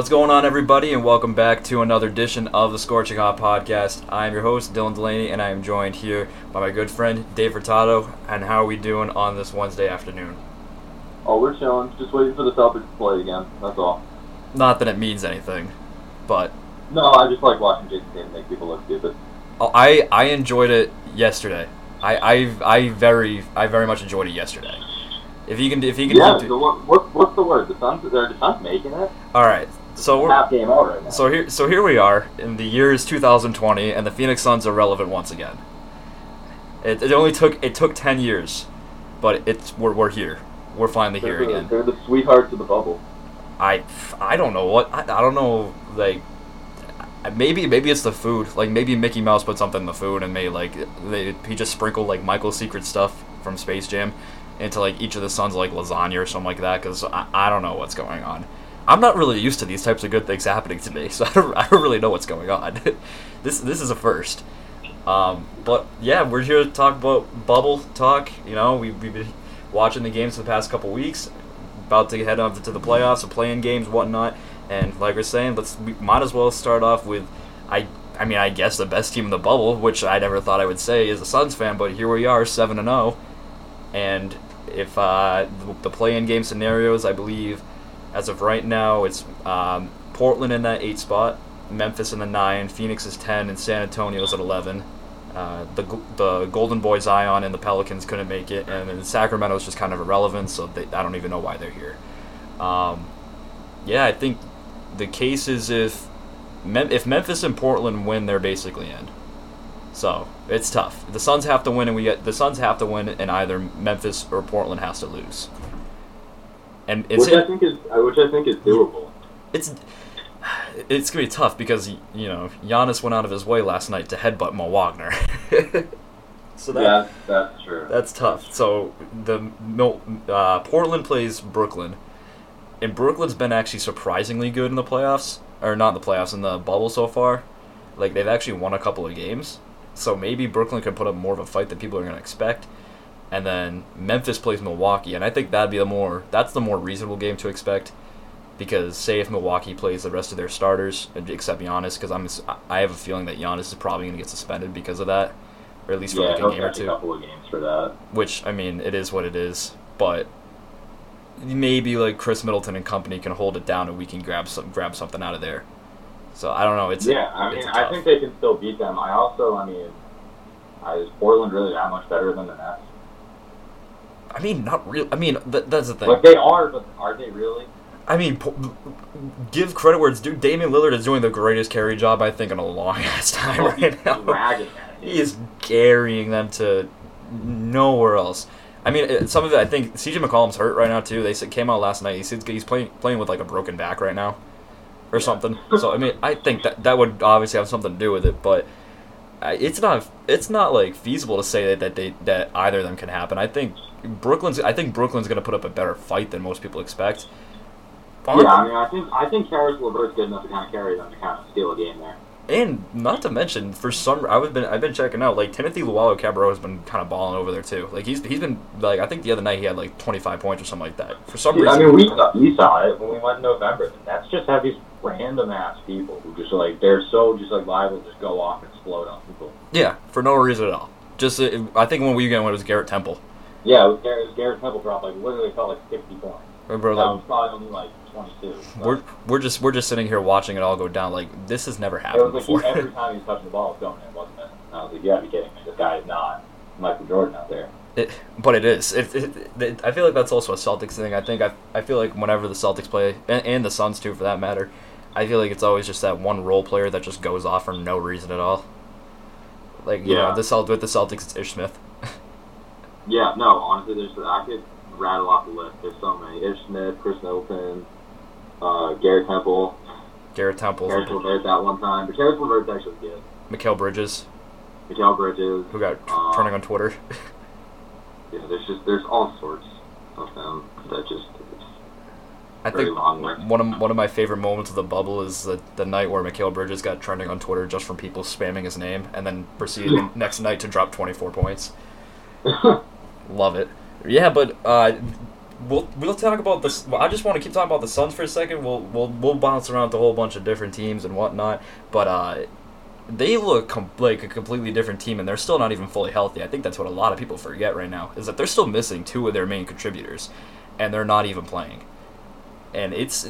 What's going on, everybody, and welcome back to another edition of the Scorching Hot Podcast. I am your host, Dylan Delaney, and I am joined here by my good friend, Dave Furtado. And how are we doing on this Wednesday afternoon? Oh, we're chilling. Just waiting for the Celtics to play again. That's all. Not that it means anything, but No, I just like watching Jayson Tatum make people look stupid. oh, I I enjoyed it yesterday. I I, I very I very much enjoyed it yesterday. If you can if you can Yeah. do- So what, what, what's the word? The Suns? Their defense making it. all right. So we're Half game out right now. So here, so here we are in the year is 2020, and the Phoenix Suns are relevant once again. It, it only took it took 10 years, but it's we're, we're here. We're finally they're, here the, again. they're the sweethearts of the bubble. I I don't know what I, I don't know like maybe maybe it's the food. Like maybe Mickey Mouse put something in the food and made like they, he just sprinkled like Michael's secret stuff from Space Jam into like each of the Suns like lasagna or something like that. Because I, I don't know what's going on. I'm not really used to these types of good things happening to me, so I don't, I don't really know what's going on. this this is a first. Um, but yeah, we're here to talk about bubble talk. You know, we, we've been watching the games for the past couple weeks, about to head up to the playoffs, and playing games, whatnot. And like we're saying, let's we might as well start off with, I I mean I guess the best team in the bubble, which I never thought I would say is a Suns fan, but here we are, seven and zero. And if uh, the, the play-in game scenarios, I believe, as of right now, it's um, Portland in that eight spot, Memphis in the nine, Phoenix is ten, and San Antonio's at eleven. Uh, the the Golden Boy Zion and the Pelicans couldn't make it, and then Sacramento's just kind of irrelevant, so they, I don't even know why they're here. Um, yeah, I think the case is if Mem- if Memphis and Portland win, they're basically in. So it's tough. The Suns have to win, and we get the Suns have to win, and either Memphis or Portland has to lose. And it's which I think is uh, which I think is doable. it's it's gonna be tough because you know Giannis went out of his way last night to headbutt Mo Wagner. so that yeah, that's true. that's tough. So the uh, Portland plays Brooklyn, and Brooklyn's been actually surprisingly good in the playoffs, or not in the playoffs in the bubble so far. Like they've actually won a couple of games, so maybe Brooklyn could put up more of a fight than people are gonna expect. And then Memphis plays Milwaukee, and I think that'd be the more that's the more reasonable game to expect. Because say if Milwaukee plays the rest of their starters except Giannis, because I'm I have a feeling that Giannis is probably gonna get suspended because of that, or at least for yeah, like a game or catch a two couple of games for that. which I mean, it is what it is. But maybe like Khris Middleton and company can hold it down, and we can grab some grab something out of there. So I don't know. It's yeah, I mean, I think they can still beat them. I also, I mean, is Portland really that much better than the Nets? I mean, not real. I mean, th- that's the thing. Like they are, but are they really? I mean, po- give credit where it's due. Damian Lillard is doing the greatest carry job I think in a long ass time Oh, right he's now. He is carrying them to nowhere else. I mean, it, some of it. I think CJ McCollum's hurt right now too. They said, came out last night. He said he's playing playing with like a broken back right now, or Yeah. something. So I mean, I think that that would obviously have something to do with it, but uh, it's not it's not like feasible to say that, that they that either of them can happen. I think Brooklyn's I think Brooklyn's going to put up a better fight than most people expect. Yeah, I mean, I think I think Caris LeVert's good enough to kind of carry them to kind of steal a game there. And not to mention, for some, I've been I've been checking out like Timothé Luwawu-Cabarrot has been kind of balling over there too. Like he's he's been like I think the other night he had like 25 points or something like that. For some Yeah, I mean, we saw, we saw it when we went in November. That's just have these random ass people who just like they're so just like liable to just go off and explode on people. yeah, for no reason at all. Just uh, I think when we went, it was Garrett Temple. Yeah, it was Garrett, Garrett Temple dropped like literally felt like 60 points. Remember, that like, was probably only like 22. but we're we're just we're just sitting here watching it all go down. Like this has never it happened was like before. he, every time he was touching the ball, it was going in, wasn't it? And I was like, you gotta be kidding me. This guy is not Michael Jordan out there. It, but it is. It, it, it, I feel like that's also a Celtics thing. I think I, I feel like whenever the Celtics play, and, and the Suns too, for that matter, I feel like it's always just that one role player that just goes off for no reason at all. Like you know, Yeah. the Celt with the Celtics, it's Ish Smith. Yeah, no, honestly, there's I could rattle off the list. There's so many. Ish Smith, Khris Middleton, uh, Garrett Temple, Garrett Temple, Caris LeVert that one time. But Caris LeVert's actually good. Mikal Bridges, Mikal Bridges. who got Uh, turning on Twitter. Yeah, there's just there's all sorts of them that just I think one of one of my favorite moments of the bubble is the, the night where Mikal Bridges got trending on Twitter just from people spamming his name, and then proceeded the next night to drop 24 points. Love it. Yeah, but uh, we'll we'll talk about this. I just want to keep talking about the Suns for a second. We'll we'll we'll bounce around to a whole bunch of different teams and whatnot, but uh, they look com- like a completely different team, and they're still not even fully healthy. I think that's what a lot of people forget right now is that they're still missing two of their main contributors, and they're not even playing. And it's,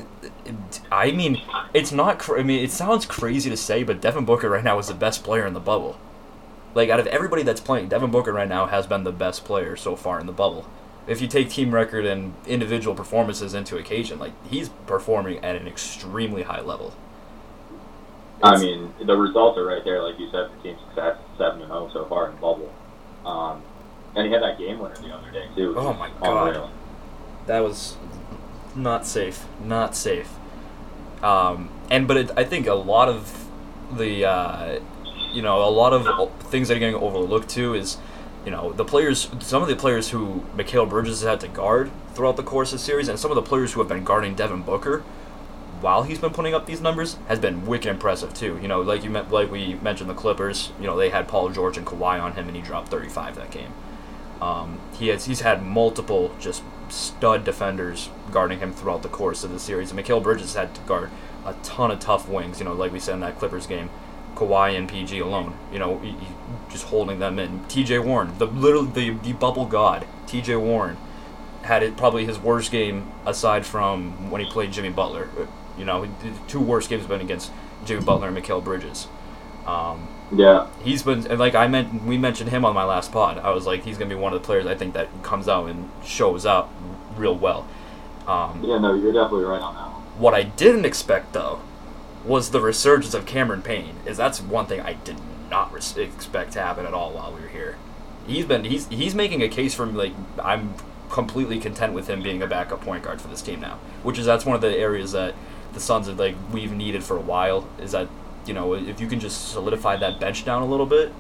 it, I mean, it's not. Cr- I mean, it sounds crazy to say, but Devin Booker right now is the best player in the bubble. Like out of everybody that's playing, Devin Booker right now has been the best player so far in the bubble. If you take team record and individual performances into occasion, like he's performing at an extremely high level. I mean, the results are right there, like you said, for team success, seven and zero so far in the bubble. Um, and he had that game winner the other day too. Oh my God. unreal. That was not safe. Not safe. Um, and but it, I think a lot of the uh, you know a lot of things that are getting overlooked too is you know the players some of the players who Mikal Bridges has had to guard throughout the course of the series and some of the players who have been guarding Devin Booker while he's been putting up these numbers has been wicked impressive too. You know, like you meant, like we mentioned the Clippers. You know, they had Paul George and Kawhi on him, and he dropped 35 that game. Um, he has he's had multiple just stud defenders guarding him throughout the course of the series. And Mikal Bridges had to guard a ton of tough wings. You know, like we said in that Clippers game, Kawhi and PG alone. You know, just holding them in. T.J. Warren, the little the, the bubble god, T.J. Warren, had it probably his worst game aside from when he played Jimmy Butler. You know, two worst games have been against Jimmy Butler and Mikal Bridges. Um, Yeah, he's been and like I meant we mentioned him on my last pod. I was like he's gonna be one of the players I think that comes out and shows up real well. Um, yeah, no, you're definitely right on that one. what I didn't expect though was the resurgence of Cameron Payne. Is that's one thing I did not expect to happen at all while we were here. He's been he's he's making a case for like I'm completely content with him being a backup point guard for this team now, which is that's one of the areas that the Suns have like we've needed for a while. Is that you know if you can just solidify that bench down a little bit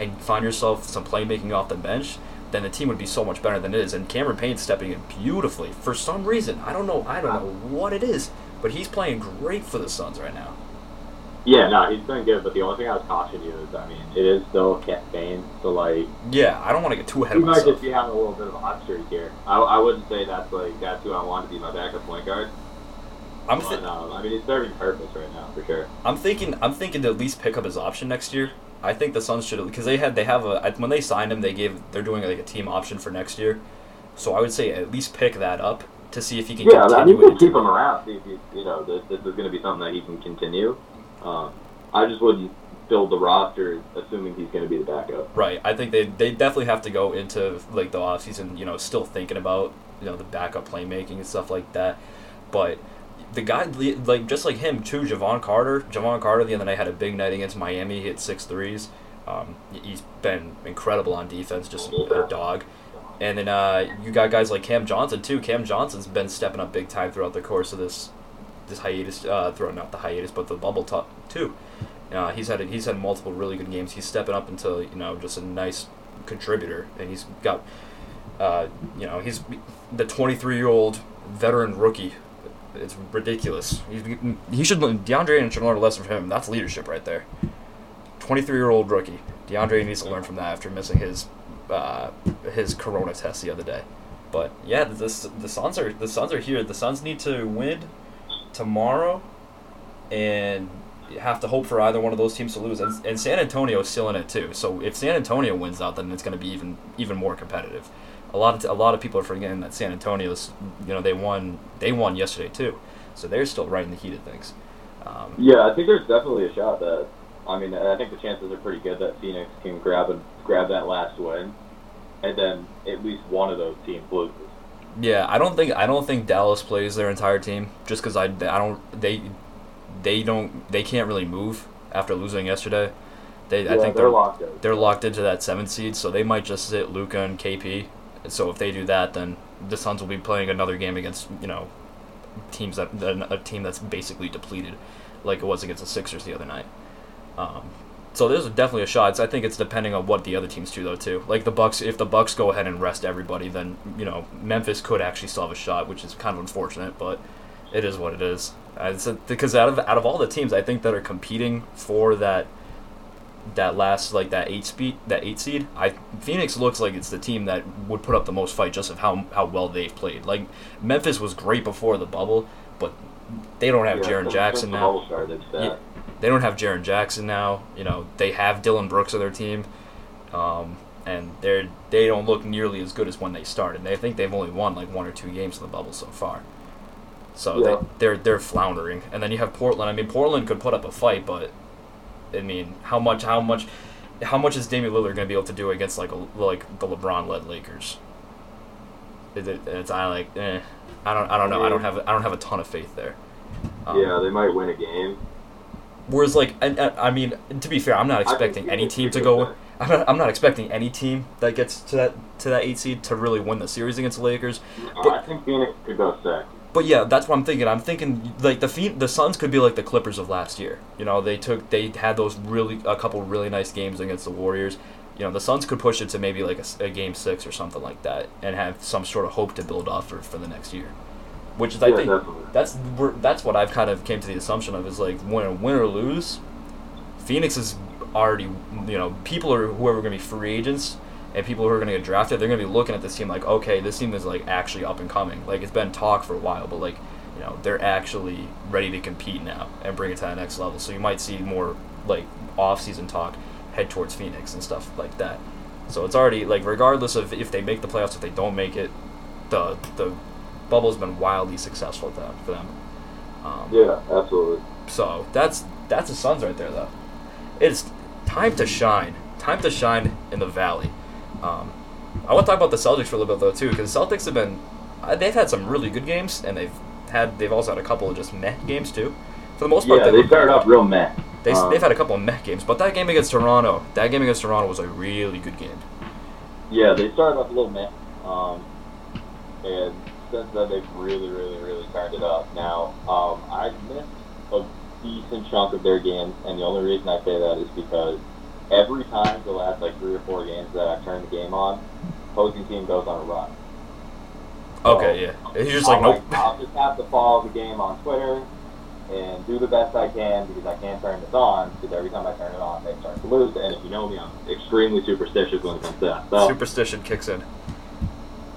and find yourself some playmaking off the bench, then the team would be so much better than it is. And Cameron Payne's stepping in beautifully for some reason. I don't know. I don't know what it is, but he's playing great for the Suns right now. Yeah, no, he's been good, but the only thing I was cautioning you is, I mean, it is still Cam Payne, so like, Yeah, I don't want to get too ahead of he of might just be having a little bit of a hot streak here. I, I wouldn't say that's like that's who I want to be my backup point guard. I'm but, th- um, I mean, he's serving purpose right now for sure. I'm thinking I'm thinking to at least pick up his option next year. I think the Suns should because they had they have a when they signed him they gave they're doing like a team option for next year, so I would say at least pick that up to see if he can Yeah, I mean, you can keep him around. See if he, you know, this, this is going to be something that he can continue. Um, I just wouldn't build the roster assuming he's going to be the backup. Right. I think they they definitely have to go into like the off season, you know, still thinking about you know the backup playmaking and stuff like that. But the guy like just like him too, Jevon Carter. Jevon Carter the other night had a big night against Miami. He hit six threes. Um, he's been incredible on defense, just a dog. And then uh, you got guys like Cam Johnson too. Cam Johnson's been stepping up big time throughout the course of this this hiatus. Uh, throughout not the hiatus, but the bubble top too. Uh, he's had he's had multiple really good games. He's stepping up into you know just a nice contributor, and he's got uh, you know he's the 23 year old veteran rookie. It's ridiculous. He's, he should DeAndre Ayton should learn a lesson from him. That's leadership right there. 23 year old rookie. DeAndre needs to learn from that after missing his uh, his corona test the other day. But yeah, this the Suns are the Suns are here. The Suns need to win tomorrow, and you have to hope for either one of those teams to lose. And, and San Antonio is still in it too. So if San Antonio wins out, then it's going to be even even more competitive. A lot of a lot of people are forgetting that San Antonio's you know they won they won yesterday too, so they're still right in the heat of things. Um, Yeah, I think there's definitely a shot that. I mean, I think the chances are pretty good that Phoenix can grab and grab that last win, and then at least one of those teams loses. Yeah, I don't think I don't think Dallas plays their entire team just because I, I don't they they don't they can't really move after losing yesterday. They I think they're they're locked in. they're locked into that seventh seed, so they might just sit Luka and KP. So if they do that, then the Suns will be playing another game against you know teams that a team that's basically depleted, like it was against the Sixers the other night. Um, so there's definitely a shot. It's, I think it's depending on what the other teams do though too. Like the Bucks, if the Bucks go ahead and rest everybody, then you know Memphis could actually still have a shot, which is kind of unfortunate, but it is what it is. A- because out of out of all the teams, I think that are competing for that that last like that eight speed that eight seed, I Phoenix looks like it's the team that would put up the most fight just of how how well they've played. Like Memphis was great before the bubble, but they don't have Yeah, Jaren Jackson now. bubble started, it's bad. Yeah. They don't have Jaren Jackson now. You know they have Dillon Brooks on their team, um, and they're they don't look nearly as good as when they started. They think they've only won like one or two games in the bubble so far. So Yeah. they, they're they're floundering, and then you have Portland. I mean, Portland could put up a fight, but I mean, how much how much how much is Damian Lillard going to be able to do against like a, like the LeBron-led Lakers? Is it, it's I like eh, I don't I don't know I don't have I don't have a ton of faith there. Um, yeah, they might win a game. Whereas, like, and, I mean, to be fair, I'm not expecting any team to go. I'm not, I'm not expecting any team that gets to that to that eight seed to really win the series against the Lakers. But- I think Phoenix could go six. But yeah, that's what I'm thinking. I'm thinking like the the Suns could be like the Clippers of last year. You know, they took they had those really a couple really nice games against the Warriors. You know, the Suns could push it to maybe like a game six or something like that, and have some sort of hope to build off for, for the next year. Which is, I Yeah, think, definitely. that's that's what I've kind of came to the assumption of is like win win or lose, Phoenix is already you know people are whoever are going to be free agents and people who are going to get drafted they're going to be looking at this team like okay this team is like actually up and coming. Like it's been talk for a while but like you know they're actually ready to compete now and bring it to that next level. So you might see more like off season talk head towards Phoenix and stuff like that. So it's already like regardless of if they make the playoffs if they don't make it the the bubble's been wildly successful for them, for them. Um, Yeah, absolutely. so that's that's the Suns right there, though. It's time to shine. Time to shine in the Valley. Um, I want to talk about the Celtics for a little bit though too, because the Celtics have been uh, they've had some really good games, and they've had they've also had a couple of just meh games too. For the most part, Yeah, they've they started off real meh. They, Um, they've had a couple of meh games, but that game against Toronto, that game against Toronto was a really good game. Yeah, they started off a little meh, um, and since then they've really, really, really turned it up. Now, um, I missed a decent chunk of their games, and the only reason I say that is because every time the last like three or four games that I've turned the game on, opposing team goes on a run. Okay, yeah. He's just like I'll, nope. I'll just have to follow the game on Twitter and do the best I can because I can't turn this on because every time I turn it on, they start to lose. And if you know me, I'm extremely superstitious when it comes to that. So, Superstition kicks in.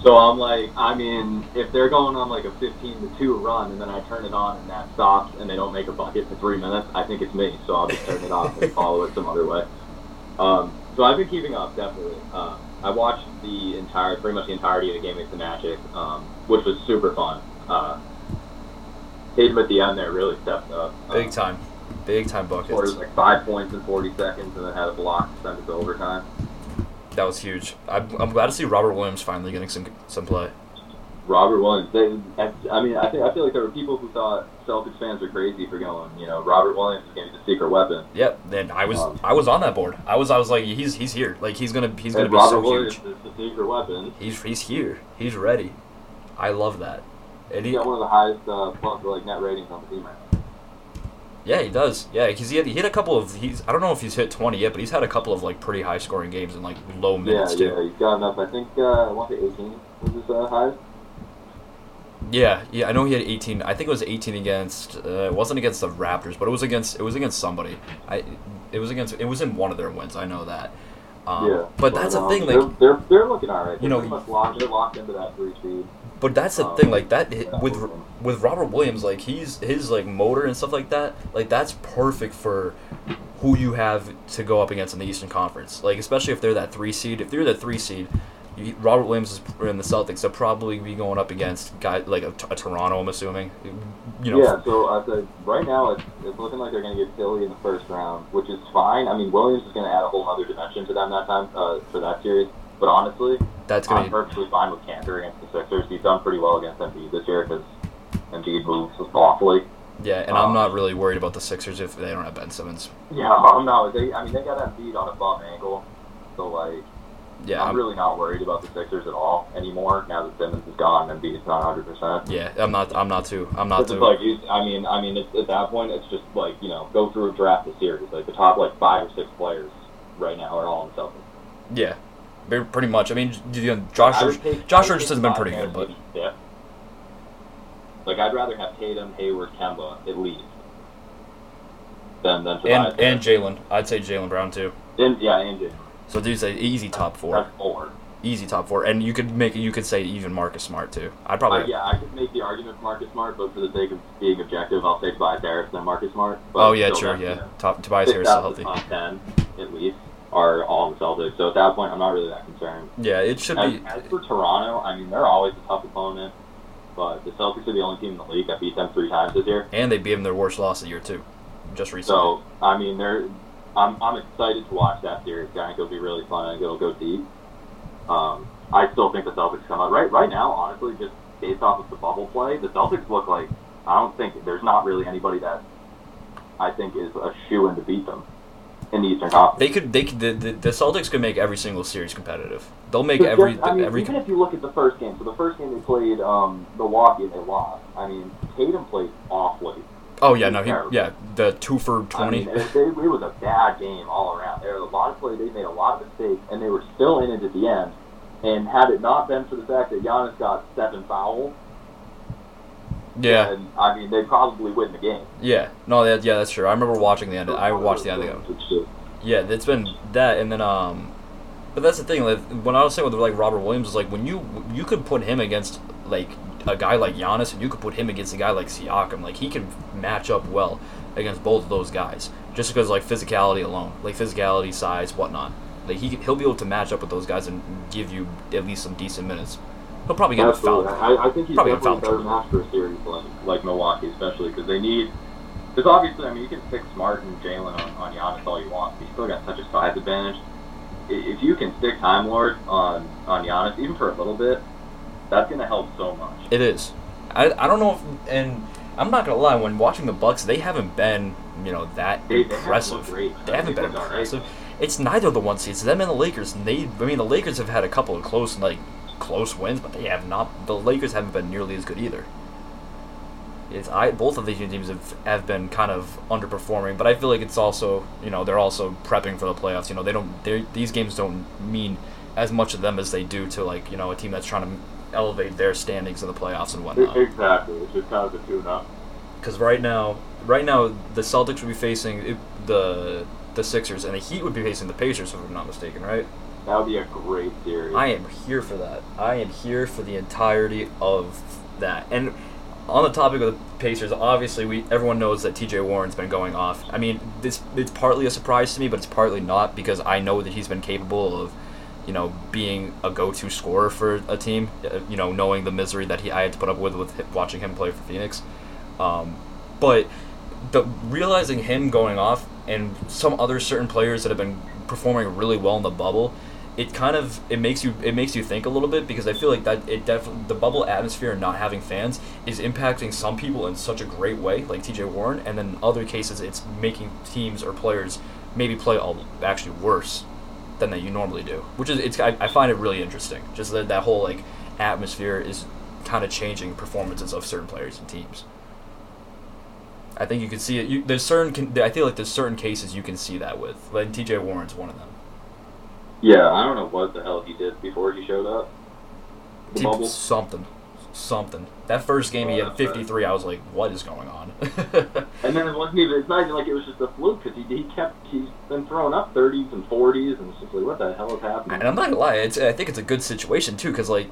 So I'm like, I mean, if they're going on like a 15 to 2 run and then I turn it on and that stops and they don't make a bucket for three minutes, I think it's me. So I'll just turn it off and follow it some other way. Um, so I've been keeping up, definitely. Uh, I watched the entire, pretty much the entirety of the game against the Magic, um, which was super fun. Uh, Tatum at the end there really stepped up. Big Um, time. Big time Scored buckets. like five points in 40 seconds and then had a block to send it to overtime. That was huge. I'm, I'm glad to see Robert Williams finally getting some some play. Robert Williams. They, I mean, I think I feel like there were people who thought Celtics fans were crazy for going. You know, Robert Williams is going to be the secret weapon. Yep, and I was Um, I was on that board. I was I was like he's he's here. Like he's gonna he's gonna be Robert so Williams huge. is the secret weapon. He's he's here. He's ready. I love that. And He's he, got one of the highest uh, plus, like net ratings on the team right now. Yeah, he does. Yeah, because he had he had a couple of he's I don't know if he's hit twenty yet, but he's had a couple of like pretty high scoring games in like low Yeah, minutes yeah, too. he's got enough. I think uh, I want to 18 was his uh, highest. Yeah, yeah, I know he had eighteen. I think it was eighteen against. Uh, it wasn't against the Raptors, but it was against it was against somebody. I it was against it was in one of their wins. I know that. Um, yeah, but that's the um, thing, they're, like they're they're looking all right. You They're know, locked. They're locked into that three seed. But that's the Um, thing, like that with with Robert Williams, like he's his like motor and stuff like that, like that's perfect for who you have to go up against in the Eastern Conference. Like especially if they're that three seed. If they're that three seed, you, Robert Williams is in the Celtics. They'll probably be going up against guys like a, a Toronto. I'm assuming. You know. yeah, so said right now it's, it's looking like they're going to get Philly in the first round, which is fine. I mean, Williams is going to add a whole other dimension to them that time uh, for that series. But honestly, that's gonna I'm be perfectly fine with Kanter against the Sixers. He's done pretty well against Embiid this year because Embiid moves awfully. yeah, and I'm um, not really worried about the Sixers if they don't have Ben Simmons. Yeah, I'm not. They, I mean, they got Embiid on a bum ankle, so like, Yeah, I'm, I'm, really not worried about the Sixers at all anymore. Now that Simmons is gone, and Embiid's not 100. percent yeah, I'm not. I'm not too. I'm not too. like, I mean, I mean, it's, at that point, it's just like you know, go through a draft a series. Like the top like five or six players right now are all in Celtics. yeah, pretty much. I mean, you know, Josh I would take- Josh I would George take has been pretty good, but fifth. Like I'd rather have Tatum, Hayward, Kemba at least than than Tobias and and Jalen. I'd say Jaylen Brown too. In, yeah, in January. So do you say easy top four? That's four. Easy top four, and you could make you could say even Marcus Smart too. I'd Uh, probably. yeah, I could make the argument for Marcus Smart, but for the sake of being objective, I'll say Tobias Harris then Marcus Smart. But Oh yeah, sure, yeah. you know, Top Tobias Harris still healthy. top ten at least are all in the Celtics. So at that point, I'm not really that concerned. Yeah, it should As, be. as for Toronto, I mean, they're always a tough opponent, but the Celtics are the only team in the league that beat them three times this year. And they beat him their worst loss of the year too, just recently. So I mean, they're. I'm, I'm excited to watch that series. I think it'll be really fun. I think it'll go deep. Um, I still think the Celtics come out right right now. Honestly, just based off of the bubble play, the Celtics look like I don't think there's not really anybody that I think is a shoe in to beat them in the Eastern Conference. they could they could the, the, the Celtics could make every single series competitive. They'll make every just- I mean, every. even if you look at the first game, so the first game they played um, Milwaukee and they lost. I mean, Tatum played awfully. Oh yeah, no, he yeah the two for I twenty. mean, it, it, was a bad game all around. There were a lot of plays. They made a lot of mistakes, and they were still in it at the end. And had it not been for the fact that Giannis got seven fouls, yeah, then, I mean, they probably win the game. yeah, no, that, yeah, that's true. I remember watching the end. Of, I watched the end of the game. Yeah, it's been that, and then um, but that's the thing. Like when I was saying with like Robert Williams, is like when you you could put him against like a guy like Giannis, and you could put him against a guy like Siakam. Like he can match up well against both of those guys, just because like physicality alone, like physicality, size, whatnot. Like he he'll be able to match up with those guys and give you at least some decent minutes. He'll probably get a foul. Absolutely. I, I think he's Probably definitely a get foul better match for a series like, like Milwaukee, especially because they need. Because obviously, I mean, you can stick Smart and Jaylen on, on Giannis all you want. He's still got such a size advantage. If you can stick Time Lord on on Giannis, even for a little bit, that's going to help so much. It is. I, I don't know if and I'm not gonna lie. When watching the Bucks, they haven't been you know that They- they haven't impressive. great. They haven't been impressive. It's neither the one seeds. Them and the Lakers. And they I mean the Lakers have had a couple of close like close wins, but they have not. The Lakers haven't been nearly as good either. It's I both of these teams have, have been kind of underperforming, but I feel like it's also you know they're also prepping for the playoffs. You know they don't they these games don't mean as much to them as they do to like you know a team that's trying to elevate their standings in the playoffs and whatnot. Exactly. It's just kind of a tune-up. Because right now, right now the Celtics would be facing the the Sixers, and the Heat would be facing the Pacers, if I'm not mistaken, right? That would be a great series. I am here for that. I am here for the entirety of that. And on the topic of the Pacers, obviously we everyone knows that T.J. Warren's been going off. I mean, this it's partly a surprise to me, but it's partly not because I know that he's been capable of, you know, being a go-to scorer for a team. uh, You know, knowing the misery that he I had to put up with with watching him play for Phoenix. Um, but the realizing him going off and some other certain players that have been performing really well in the bubble, it kind of it makes you it makes you think a little bit because I feel like that it definitely the bubble atmosphere and not having fans is impacting some people in such a great way, like T.J. Warren, and then other cases it's making teams or players maybe play all actually worse than that you normally do, which is it's I, I find it really interesting. Just that that whole like atmosphere is kind of changing performances of certain players and teams. I think you can see it. You, there's certain. I feel like there's certain cases you can see that with. Like T.J. Warren's one of them. Yeah, I don't know what the hell he did before he showed up. The T- bubble. Something, something. That first game he Oh, had that's right. 53. I was like, what is going on? And then it wasn't even, it's not even like it was just a fluke because he, he kept, he's been throwing up 30s and 40s and it's just like, what the hell is happening? and I'm not gonna lie. It's, I think it's a good situation too, because like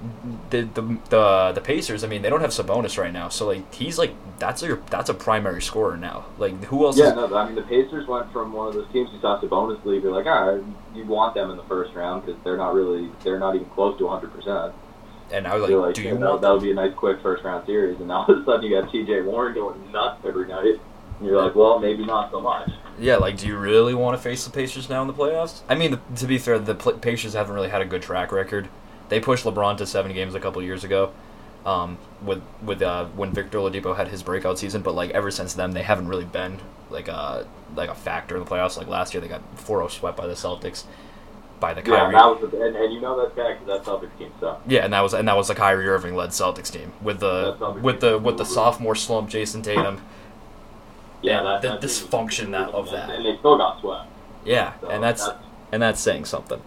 the, the the the Pacers. I mean, they don't have Sabonis right now, so like he's like that's a that's a primary scorer now. Like who else? Yeah, is, no, I mean, the Pacers went from one of those teams you saw Sabonis league, you're like, all right, you want them in the first round because they're not really, they're not even close to 100%. And I was like, like, do yeah, you that, want? that would be a nice quick first round series, and now all of a sudden you got TJ Warren going nuts every night. And you're like, well, maybe not so much. Yeah, like, do you really want to face the Pacers now in the playoffs? I mean, to be fair, the Pacers haven't really had a good track record. They pushed LeBron to seven games a couple years ago, um, with with uh, when Victor Oladipo had his breakout season. But like ever since then, they haven't really been like a like a factor in the playoffs. Like last year, they got 4-0 swept by the Celtics, by the Yeah, Kyrie. that was, the, and, and you know that's bad because that Celtics team sucks. Yeah, and that was and that was the Kyrie Irving led Celtics team with the with the with the sophomore slump Jayson Tatum. Yeah, that, the that dysfunction that- of that. And they still got swept. Yeah, So and that's and that's saying something.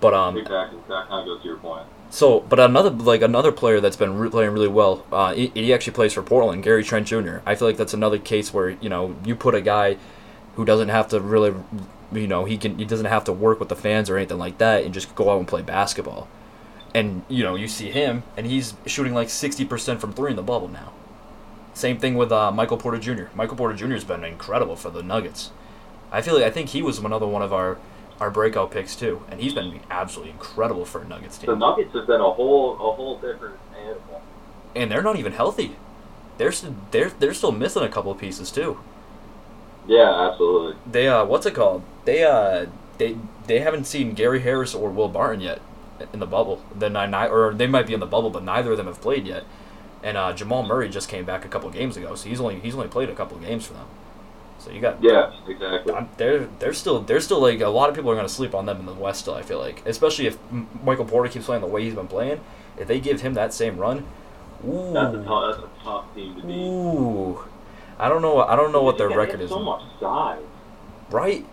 But um, exactly that kind of goes to your point. So, but another like another player that's been re- playing really well, uh, he, he actually plays for Portland, Gary Trent Jr. I feel like that's another case where you know you put a guy who doesn't have to really you know, he can he doesn't have to work with the fans or anything like that, and just go out and play basketball. And you know, you see him, and he's shooting like sixty percent from three in the bubble now. Same thing with uh, Michael Porter Jr. Michael Porter Jr. has been incredible for the Nuggets. I feel like I think he was another one of our our breakout picks too, and he's been absolutely incredible for a Nuggets team. The Nuggets have been a whole a whole different animal. And they're not even healthy. They're they're they're still missing a couple of pieces too. Yeah, absolutely. They uh, what's it called? They uh, they they haven't seen Gary Harris or Will Barton yet in the bubble. Then I ni- or they might be in the bubble, but neither of them have played yet. And uh, Jamal Murray just came back a couple games ago, so he's only he's only played a couple games for them. So you got Yeah, exactly. I'm, they're they're still they're still like a lot of people are going to sleep on them in the West still. I feel like, especially if Michael Porter keeps playing the way he's been playing. If they give him that same run, ooh, That's a tough. That's a tough team to beat. ooh, I don't know. I don't know what their record is. So much size. Right.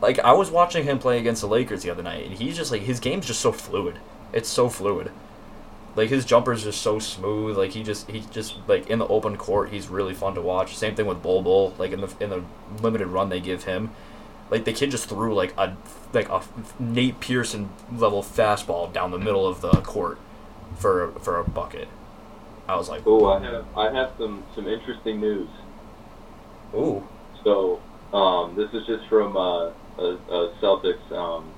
Like I was watching him play against the Lakers the other night, and he's just like his game's just so fluid. It's so fluid. Like his jumper's just so smooth. Like he just he just like in the open court, he's really fun to watch. Same thing with Bol Bol. Like in the in the limited run they give him, like the kid just threw like a like a Nate Pearson level fastball down the middle of the court for for a bucket. I was like, Oh, I have I have some some interesting news. ooh, So, um, this is just from uh, a, a Celtics, um,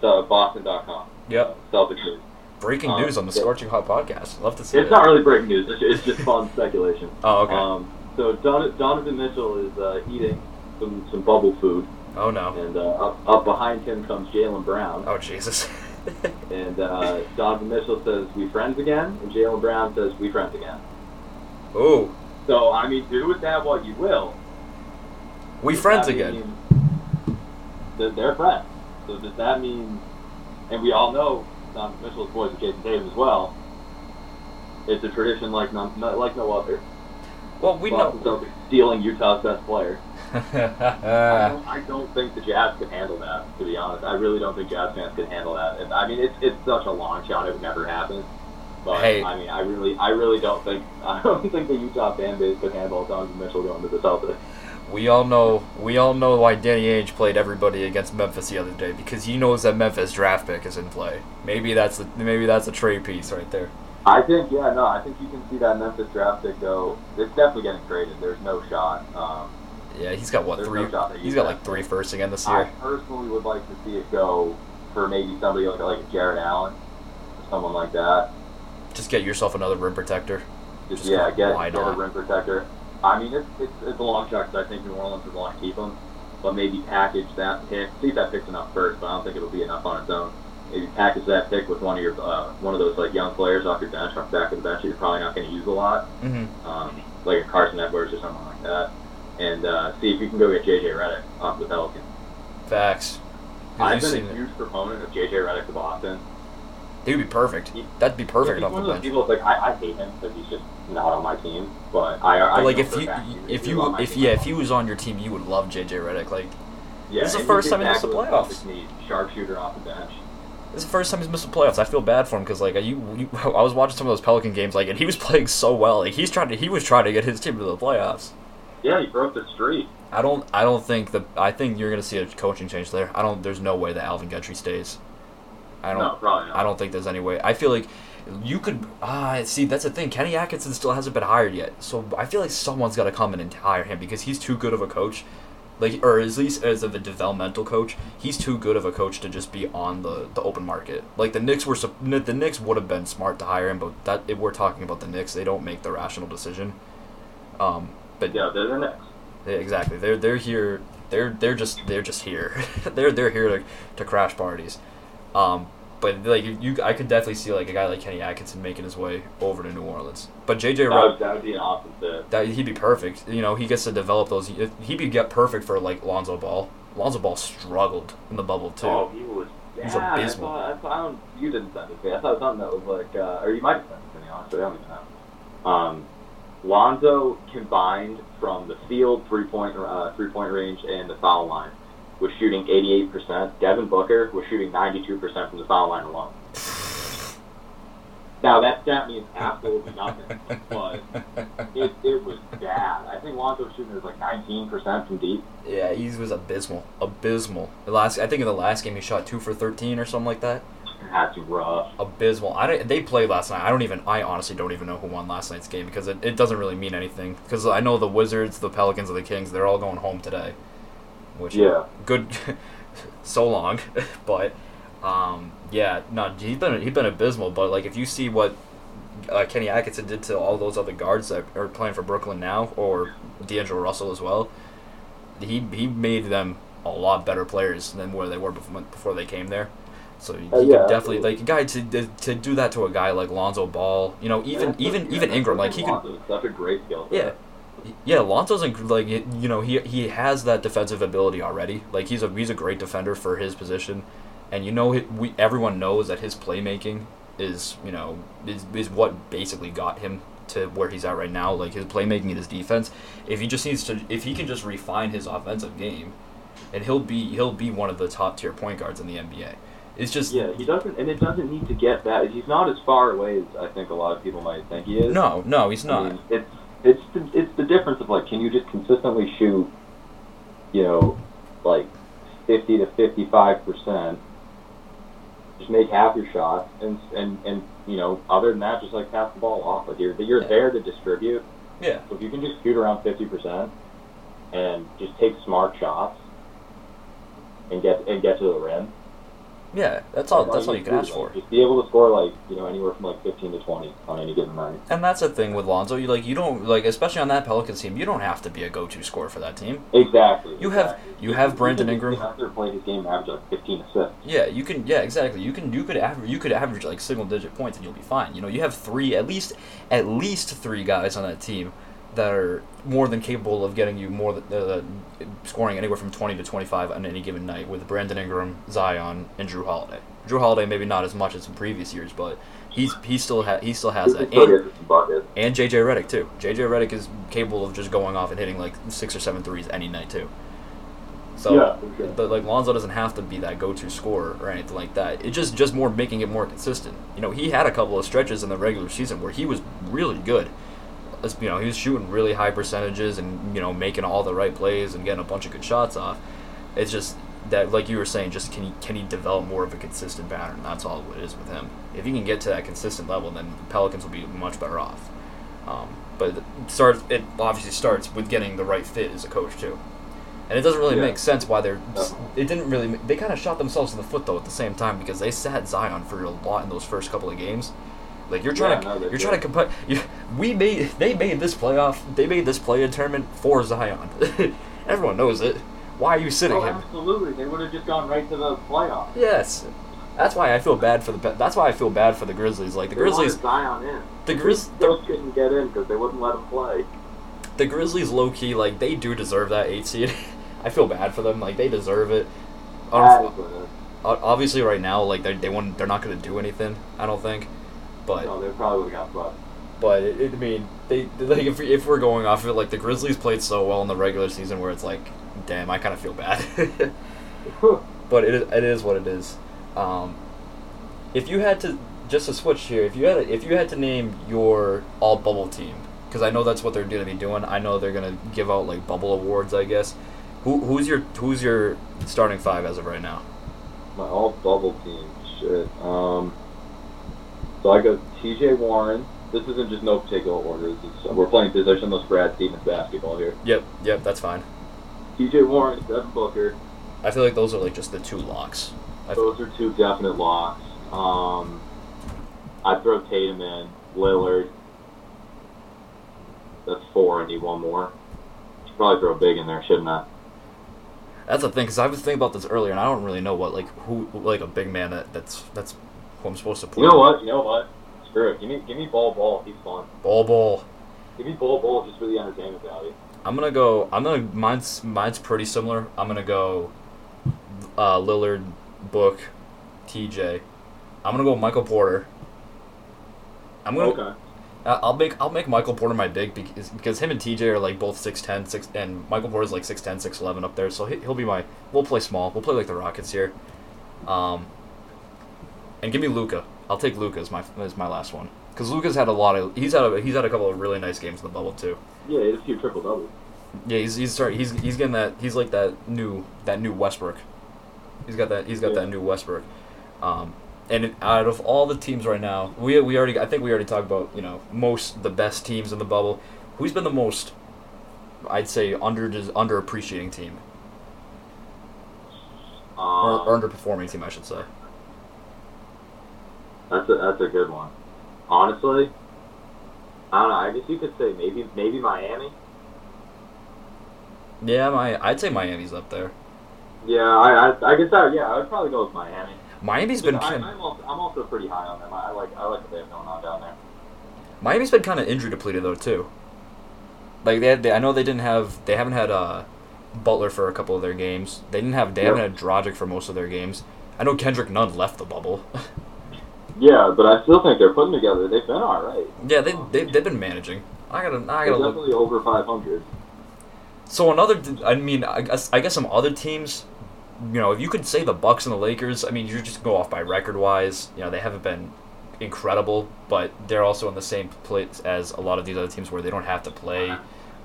Boston.com. Yep. Uh, Celtics news. breaking Um, news on the. Scorching Hot podcast. Love to see it. It's it. not really breaking news. It's, it's just fun speculation. Oh, okay. Um, so Don, Donovan Mitchell is uh, eating some, some bubble food, oh no. and uh, up, up behind him comes Jaylen Brown. Oh Jesus. And uh, Donovan Mitchell says, "We friends again," and Jaylen Brown says, "We friends again." Ooh, So I mean, do with that what you will. we Does friends again. they're friends. So does that mean? And we all know Donovan Mitchell's boys with Jayson Tatum as well. It's a tradition like none, like no other. Well, we Boston know. Celtics stealing Utah's best player. I, don't, I don't think the Jazz can handle that. To be honest, I really don't think Jazz fans can handle that. I mean, it's it's such a long shot; it would never happen. But Hey. I mean, I really, I really don't think I don't think the Utah fan base could handle Donovan Mitchell going to the Celtics. we all know. We all know why Danny Ainge played everybody against Memphis the other day because he knows that Memphis draft pick is in play. Maybe that's the, maybe that's a trade piece right there. I think, yeah, no, I think you can see that Memphis draft pick go. It's definitely getting traded. There's no shot. Um, Yeah, he's got what There's three? no he's got like three firsts again this year. I personally would like to see it go for maybe somebody like, like Jarrett Allen, or someone like that. Just get yourself another rim protector. Just, Just yeah, get, get a rim protector. I mean, it's, it's, it's a long shot because I think New Orleans would want to keep him, but maybe package that pick. See if that pick's enough first, but I don't think it'll be enough on its own. Maybe package that pick with one of your uh, one of those like young players off your bench, off the back of the bench you're probably not going to use a lot, Mm-hmm. um, like a Carsen Edwards or something like that, and uh, see if you can go get JJ Redick off the Pelicans. Facts. I've been a it. huge proponent of JJ Redick to Boston. He would be perfect. He- That'd be perfect He's off one the of those bench. people. Like I, I hate him because he's just not on my team. But I, I But like if you if he was on you if yeah if he was on your team, you would love JJ Redick. Like Yeah, This is the first time he missed the playoffs. Need Sharpshooter off the bench. This is the first time he's missed the playoffs. I feel bad for him because like you, you, I was watching some of those Pelican games, like, and he was playing so well. Like he's trying to, he was trying to get his team to the playoffs. Yeah, he broke the streak. I don't, I don't think the, I think you're gonna see a coaching change there. I don't, there's no way that Alvin Gentry stays. I don't, No, probably not. I don't think there's any way. I feel like you could, ah, see, that's the thing. Kenny Atkinson still hasn't been hired yet, so I feel like someone's got to come in and hire him because he's too good of a coach. Like, or at least as of a developmental coach, he's too good of a coach to just be on the, the open market. Like the Knicks were, the Knicks would have been smart to hire him, but that if we're talking about the Knicks, they don't make the rational decision. Um, but Yeah, they're the next. yeah, exactly. They're they're here. They're they're just they're just here. they're they're here to, to crash parties. Um, but like you, you, I could definitely see like a guy like Kenny Atkinson making his way over to New Orleans. But JJ would, that would be an awesome fit. that he'd be perfect. You know, he gets to develop those. He'd be get perfect for like Lonzo Ball. Lonzo Ball struggled in the bubble too. Oh, he was. He's yeah, abysmal. I thought, I thought, I don't, you didn't send it to me. I thought it was something that was like, uh, or you might have sent it to me, honestly. I don't even know. Um, Lonzo combined from the field three point uh, three point range and the foul line was shooting 88%. Devin Booker was shooting 92% from the foul line alone. Now that stat means absolutely nothing, but it, it was bad. I think Lonzo's shooting was like 19% from deep. Yeah, he was abysmal. Abysmal. The last, I think in the last game he shot two for thirteen or something like that. That's rough. Abysmal. I don't, they played last night. I don't even. I honestly don't even know who won last night's game because it, it doesn't really mean anything. Because I know the Wizards, the Pelicans, and the Kings. They're all going home today. Which Yeah. good. so long, but um, yeah, no, he's been he's been abysmal. But like if you see what uh, Kenny Atkinson did to all those other guards that are playing for Brooklyn now, or D'Angelo Russell as well, he he made them a lot better players than where they were before, before they came there. So he Uh, could definitely absolutely. like a guy to to do that to a guy like Lonzo Ball, you know, even Yeah, even yeah, even Ingram, like he could Such a great skill. yeah. Yeah, Lonzo's like you know he he has that defensive ability already. Like he's a he's a great defender for his position, and you know we everyone knows that his playmaking is you know is is what basically got him to where he's at right now. Like his playmaking and his defense. If he just needs to, if he can just refine his offensive game, and he'll be he'll be one of the top tier point guards in the NBA. It's just Yeah, he doesn't, and it doesn't need to get that. He's not as far away as I think a lot of people might think he is. no no he's I not. mean, it's it's the, it's the difference of like, can you just consistently shoot, you know, like fifty to fifty five percent, just make half your shots, and and and you know, other than that, just like pass the ball off. Like you're you're Yeah. there to distribute. Yeah. So if you can just shoot around fifty percent, and just take smart shots, and get and get to the rim, Yeah, that's all. That's all you can ask for. like, Just be able to score like you know anywhere from like fifteen to twenty on any given night. And that's the thing with Lonzo. You like you don't like especially on that Pelicans team. You don't have to be a go-to scorer for that team. Exactly. You have- exactly. you have Brandon Ingram. get out there play his game, and average like fifteen assists. Yeah, you can. Yeah, exactly. You can. You could average. You could average like single-digit points, and you'll be fine. You know, you have three at least, at least three guys on that team that are more than capable of getting you more than uh, scoring anywhere from twenty to twenty-five on any given night with Brandon Ingram, Zion, and Jrue Holiday. Jrue Holiday maybe not as much as in previous years, but he's he still ha- he still has that. And, get some buckets. and JJ Redick too. JJ Redick is capable of just going off and hitting like six or seven threes any night too. So, Yeah, sure. but like Lonzo doesn't have to be that go-to scorer or anything like that. It just just more making it more consistent. You know, he had a couple of stretches in the regular season where he was really good. You know, he was shooting really high percentages and you know making all the right plays and getting a bunch of good shots off. It's just that, like you were saying, just can he can he develop more of a consistent pattern? That's all it is with him. If he can get to that consistent level, then the Pelicans will be much better off. Um, but it starts. It obviously starts with getting the right fit as a coach too. And it doesn't really Yeah. make sense why they're. It didn't really. They kind of shot themselves in the foot though at the same time because they sat Zion for a lot in those first couple of games. Like you're trying Yeah, to, no, you're trying to compare. You, we made, they made this playoff, they made this play-in tournament for Zion. Everyone knows it. Why are you sitting Oh, him? absolutely. They would have just gone right to the playoff. Yes, that's why I feel bad for the. That's why I feel bad for the Grizzlies. Like the They Grizzlies, Zion in. the Grizz, the, Still couldn't get in because they wouldn't let him play. the Grizzlies, low key, like they do deserve that eight seed. I feel bad for them. Like they deserve it. Obviously right now like they they want they're not going to do anything i don't think but No, they probably would have got swept. but it, it- i mean they like if, if we're going off of it like the grizzlies played so well in the regular season where it's like damn i kind of feel bad but it, is- it is what it is um, if you had to just to switch here if you had to, if you had to name your all bubble team because i know that's what they're going to be doing i know they're going to give out like bubble awards i guess who, who's your who's your starting five as of right now My all bubble team. Shit. Um. So I go T.J. Warren. This isn't just no particular order. This is, we're playing position positionless Brad Stevens basketball here. yep yep that's fine T.J. Warren, Devin Booker. I feel like those are like just the two locks. I Those are two definite locks. Um, I'd throw Tatum in, Lillard. That's four. I need one more. Should probably throw Big in there, shouldn't I? that's the thing because I was thinking about this earlier, and I don't really know what like who like a big man that that's that's who I'm supposed to put. You know what? You know what? Screw it. Give me, give me Bol Bol. He's fun. Bol Bol. Give me Bol Bol just for the entertainment value. I'm gonna go. I'm gonna. Mine's mine's pretty similar. I'm gonna go. Uh, Lillard, Book, T.J. I'm gonna go Michael Porter. I'm gonna. Okay. I'll make I'll make Michael Porter my big because, because him and TJ are like both 6'10", 6 and Michael Porter's like 6'10", 6'11", up there. So he, he'll be my. We'll play small. We'll play like the Rockets here. Um. And give me Luka. I'll take Luka as my as my last one because Luka's had a lot of he's had a, he's had a couple of really nice games in the bubble too. Yeah, had a triple doubles. Yeah, he's he's sorry, he's he's getting that he's like that new that new Westbrook. He's got that he's got Yeah. that new Westbrook. Um, and out of all the teams right now, we we already I think we already talked about you know most the best teams in the bubble. Who's been the most? I'd say under underappreciating team or, Um, or underperforming team, I should say. That's a that's a good one. Honestly, I don't know. I guess you could say maybe maybe Miami. Yeah, my I'd say Miami's up there. Yeah, I I, I guess I yeah I would probably go with Miami. Miami's been I, I'm also I'm also pretty high on them. I, like I like what they have going on down there. Miami's been kind of injury depleted though too. Like they, had, they I know they didn't have they haven't had uh, Butler for a couple of their games. They didn't have they haven't Yeah. had Dragic for most of their games. I know Kendrick Nunn left the bubble. Yeah, but I still think they're putting together. They've been all right. yeah, they they they've been managing. I gotta I They're gotta look. definitely over 500. So another I mean I guess I guess some other teams, you know, if you could say the Bucks and the Lakers, I mean you just go off by record wise. You know they haven't been incredible, but they're also in the same place as a lot of these other teams where they don't have to play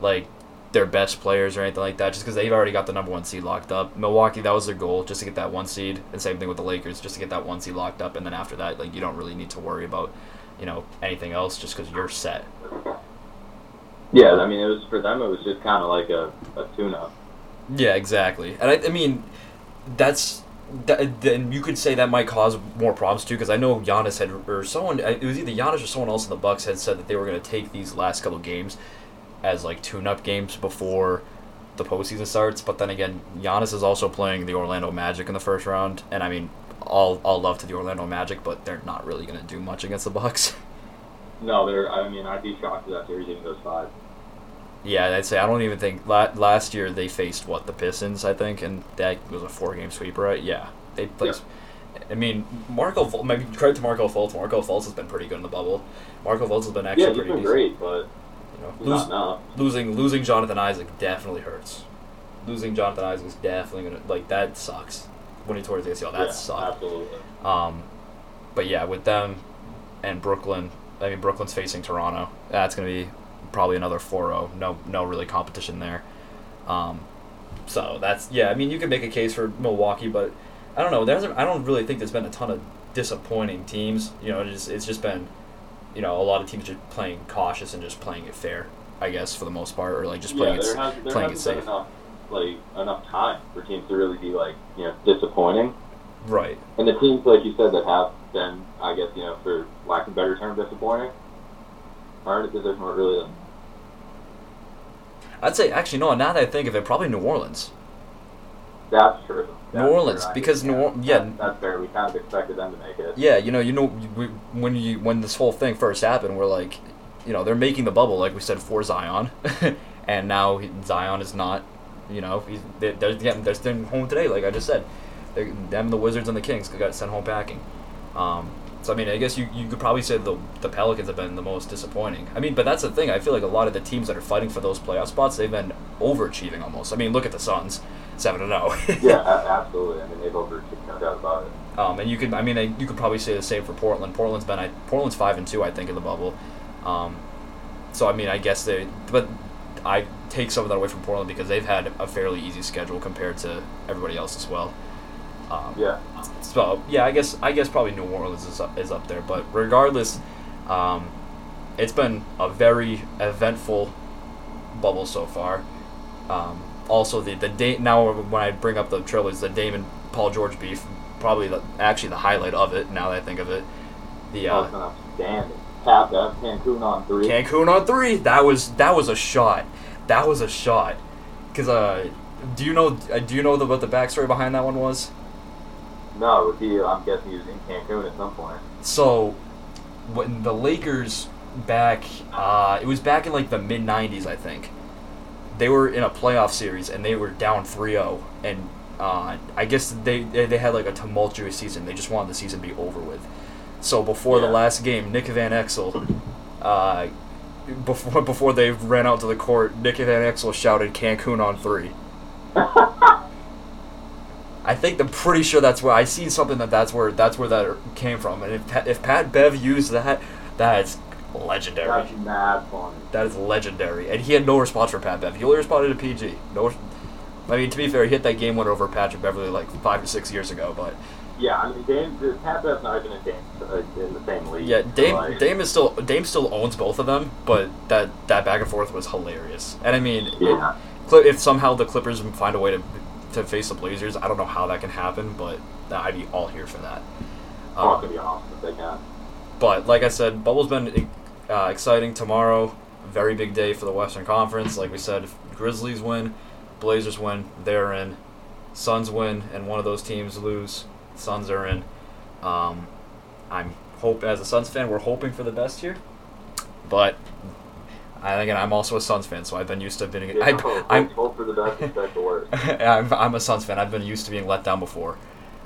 like their best players or anything like that, just because they've already got the number one seed locked up. Milwaukee, that was their goal, just to get that one seed, and same thing with the Lakers, just to get that one seed locked up, and then after that, like you don't really need to worry about, you know, anything else, just because you're set. Yeah, I mean it was for them. It was just kind of like a, a tune-up. Yeah, exactly. And I, I mean, that's that, then you could say that might cause more problems too, because I know Giannis had or someone it was either Giannis or someone else in the Bucks had said that they were going to take these last couple games as like tune-up games before the postseason starts. But then again, Giannis is also playing the Orlando Magic in the first round, and I mean, all all love to the Orlando Magic, but they're not really going to do much against the Bucks. No, they're. I mean, I'd be shocked if that series even goes five. Yeah, I'd say I don't even think la- last year they faced what the Pistons, I think, and that was a four-game sweep, right? Yeah, they played. I mean, Markelle. Ful- maybe credit to Markelle Fultz. Markelle Fultz has been pretty good in the bubble. Markelle Fultz has been actually yeah, pretty been great, but You know, lose, not enough. losing losing Jonathan Isaac definitely hurts. Losing Jonathan Isaac is definitely gonna like that sucks. When he tore his ACL, that yeah, sucks. Absolutely. Um, but yeah, with them and Brooklyn, I mean Brooklyn's facing Toronto. That's gonna be probably another 4-0. No, no really competition there. Um, so that's yeah. I mean, you could make a case for Milwaukee, but I don't know. There's I don't really think there's been a ton of disappointing teams. You know, it's it's just been you know a lot of teams just playing cautious and just playing it fair. I guess for the most part, or like just playing yeah, it, has, there playing it safe. enough, like enough time for teams to really be like you know disappointing. Right. And the teams, like you said, that have been, I guess, you know, for lack of a better term, disappointing, are in a position where really, I'd say actually no. Now that I think of it, probably New Orleans. That's true. That's New Orleans, true. Because New Orleans, yeah. that- that's fair. We kind of expected them to make it. Yeah, you know, you know, we, when you when this whole thing first happened, we're like, you know, they're making the bubble, like we said, for Zion, and now he, Zion is not, you know, he's they're, they're getting they're staying home today, like I just said, they're, them the Wizards and the Kings got sent home packing. Um, so I mean, I guess you, you could probably say the the Pelicans have been the most disappointing. I mean, but that's the thing. I feel like a lot of the teams that are fighting for those playoff spots, they've been overachieving almost. I mean, look at the Suns, seven and oh. zero. Yeah, absolutely. I mean, they've overachieved, no doubt about it. Um, and you could, I mean, you could probably say the same for Portland. Portland's been, I, Portland's five and two, I think, in the bubble. Um, so I mean, I guess they, but I take some of that away from Portland because they've had a fairly easy schedule compared to everybody else as well. Um, Yeah. So yeah, I guess I guess probably New Orleans is up, is up there. But regardless, um, it's been a very eventful bubble so far. Um, also, the the da- now when I bring up the trailers, the Damon Paul George beef, probably the, actually the highlight of it. Now that I think of it, the Oh, uh, outstanding. Tap that Cancun on three. Cancun on three. That was that was a shot. That was a shot. Cause uh, do you know uh, do you know the, what the backstory behind that one was? No, he, I'm guessing he was in Cancun at some point. So, when the Lakers back, uh, it was back in like the mid '90s, I think. They were in a playoff series and they were down 3-0, and uh, I guess they they they had like a tumultuous season. They just wanted the season to be over with. So before the last game, Nick Van Exel, uh, before before they ran out to the court, Nick Van Exel shouted "Cancun on three. I think I'm pretty sure that's where I see something that that's where that's where that came from. And if Pat, if Pat Bev used that, that's legendary. That's mad funny. That is legendary. And he had no response for Pat Bev. He only responded to PG. No, I mean to be fair, he hit that game winner over Patrick Beverley like five to six years ago. But Yeah, I mean, Dame, Pat Bev's not even in, Dame, uh, in the same league. yeah, so, Dame like, Dame is still Dame still owns both of them. But that that back and forth was hilarious. And I mean, Yeah. If somehow the Clippers find a way to to face the Blazers, I don't know how that can happen, but I'd be all here for that. Oh, Um, gonna be awesome if they can. But like I said, Bubble's been uh, exciting tomorrow. Very big day for the Western Conference. Like we said, Grizzlies win, Blazers win, they're in. Suns win, and one of those teams lose, Suns are in. Um, I'm hope as a Suns fan, we're hoping for the best here. But I again, I'm also a Suns fan, so I've been used to being. Yeah, I, hope, I'm hope for the best, expect the worst. I'm, I'm a Suns fan. I've been used to being let down before.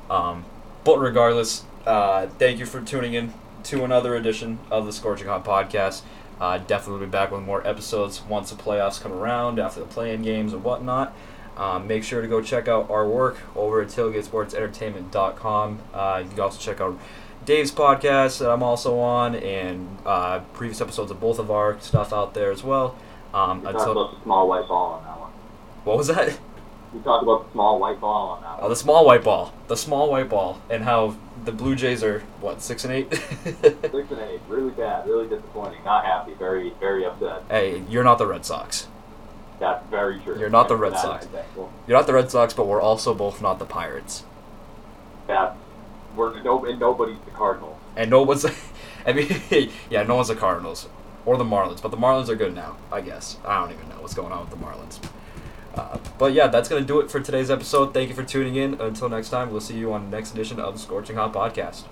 Um, but regardless, uh, thank you for tuning in to another edition of the Scorching Hot podcast. Uh, definitely be back with more episodes once the playoffs come around, after the play-in games and whatnot. Um, make sure to go check out our work over at tailgatesportsentertainment.com. Uh, you can also check out Dave's podcast that I'm also on, and uh, previous episodes of both of our stuff out there as well. Um, until about the small white ball on that one. what was that? You talked about the small white ball on that Oh, one. the small white ball. The small white ball, and how the Blue Jays are what six and eight. Six and eight, really bad, really disappointing. Not happy, very, very upset. hey, you're not the Red Sox. That's very true. You're not the Red Sox. I think, well, You're not the Red Sox, but we're also both not the Pirates. That's we're no, and nobody's the Cardinals. And no one's. I mean, yeah, no one's the Cardinals or the Marlins, but the Marlins are good now. I guess I don't even know what's going on with the Marlins. Uh, but yeah, that's gonna do it for today's episode. Thank you for tuning in. Until next time, we'll see you on the next edition of the Scorching Hot Podcast.